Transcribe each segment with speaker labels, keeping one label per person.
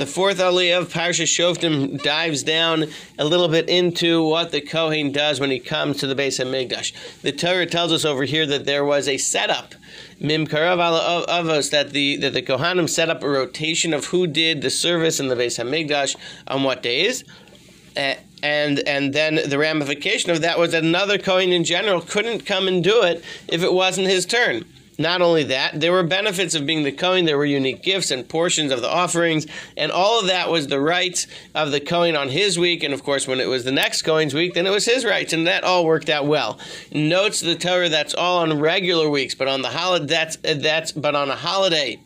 Speaker 1: The fourth aliyah of Parsha Shoftim dives down a little bit into what the Kohen does when he comes to the Beis HaMikdash. The Torah tells us over here that there was a setup, Mimkarav ala avos, that the that the Kohanim set up a rotation of who did the service in the Beis HaMikdash on what days. And and then the ramification of that was that another Kohen in general couldn't come and do it if it wasn't his turn. Not only that, there were benefits of being the Kohen. There were unique gifts and portions of the offerings, and all of that was the rights of the Kohen on his week. And of course, when it was the next Kohen's week, then it was his rights, and that all worked out well. Notes the Torah that's all on regular weeks, but on the holiday that's that's but on a holiday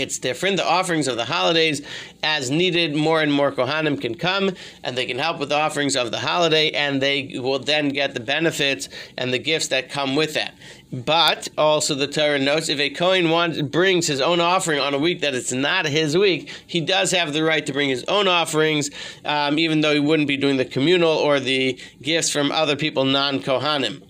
Speaker 1: it's different. The offerings of the holidays, as needed, more and more Kohanim can come and they can help with the offerings of the holiday, and they will then get the benefits and the gifts that come with that. But also, the Torah notes if a Kohen wants, brings his own offering on a week that it's not his week, he does have the right to bring his own offerings, um, even though he wouldn't be doing the communal or the gifts from other people non Kohanim.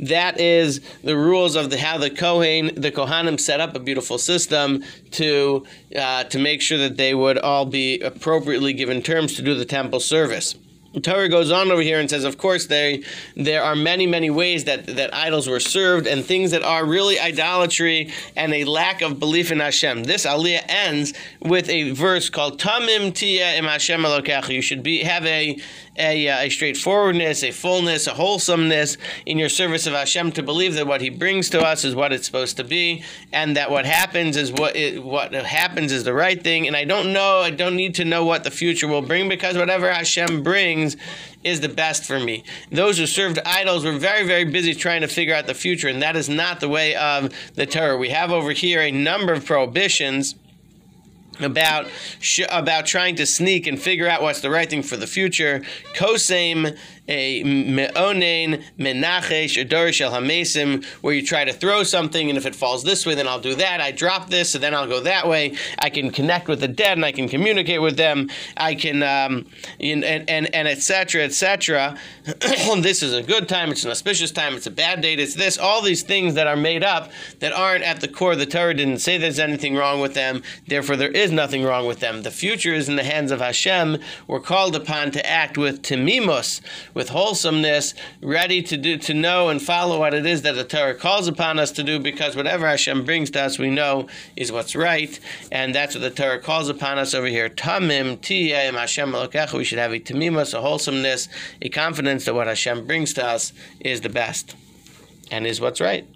Speaker 1: That is the rules of the, how the Kohen, the Kohanim set up a beautiful system to uh, to make sure that they would all be appropriately given terms to do the temple service. Torah goes on over here and says, of course, there there are many, many ways that, that idols were served and things that are really idolatry and a lack of belief in Hashem. This aliyah ends with a verse called Tamim Tihyeh Im Hashem Elokecha. You should be have a a, uh, a straightforwardness, a fullness, a wholesomeness in your service of Hashem to believe that what He brings to us is what it's supposed to be, and that what happens is what it, what happens is the right thing. And I don't know, I don't need to know what the future will bring because whatever Hashem brings is the best for me. Those who served idols were very, very busy trying to figure out the future, and that is not the way of the Torah. We have over here a number of prohibitions about sh- about trying to sneak and figure out what's the right thing for the future. Kosame a me'onein menachesh ador shel hamesim, where you try to throw something, and if it falls this way, then I'll do that. I drop this, so then I'll go that way. I can connect with the dead, and I can communicate with them. I can, um, and and and etc. etc. this is a good time. It's an auspicious time. It's a bad date. It's this. All these things that are made up that aren't at the core. The Torah didn't say there's anything wrong with them. Therefore, there is nothing wrong with them. The future is in the hands of Hashem. We're called upon to act with timimus with wholesomeness, ready to do to know and follow what it is that the Torah calls upon us to do, because whatever Hashem brings to us, we know is what's right, and that's what the Torah calls upon us over here. Tamim tiyem Hashem We should have a tamimus, a wholesomeness, a confidence that what Hashem brings to us is the best, and is what's right.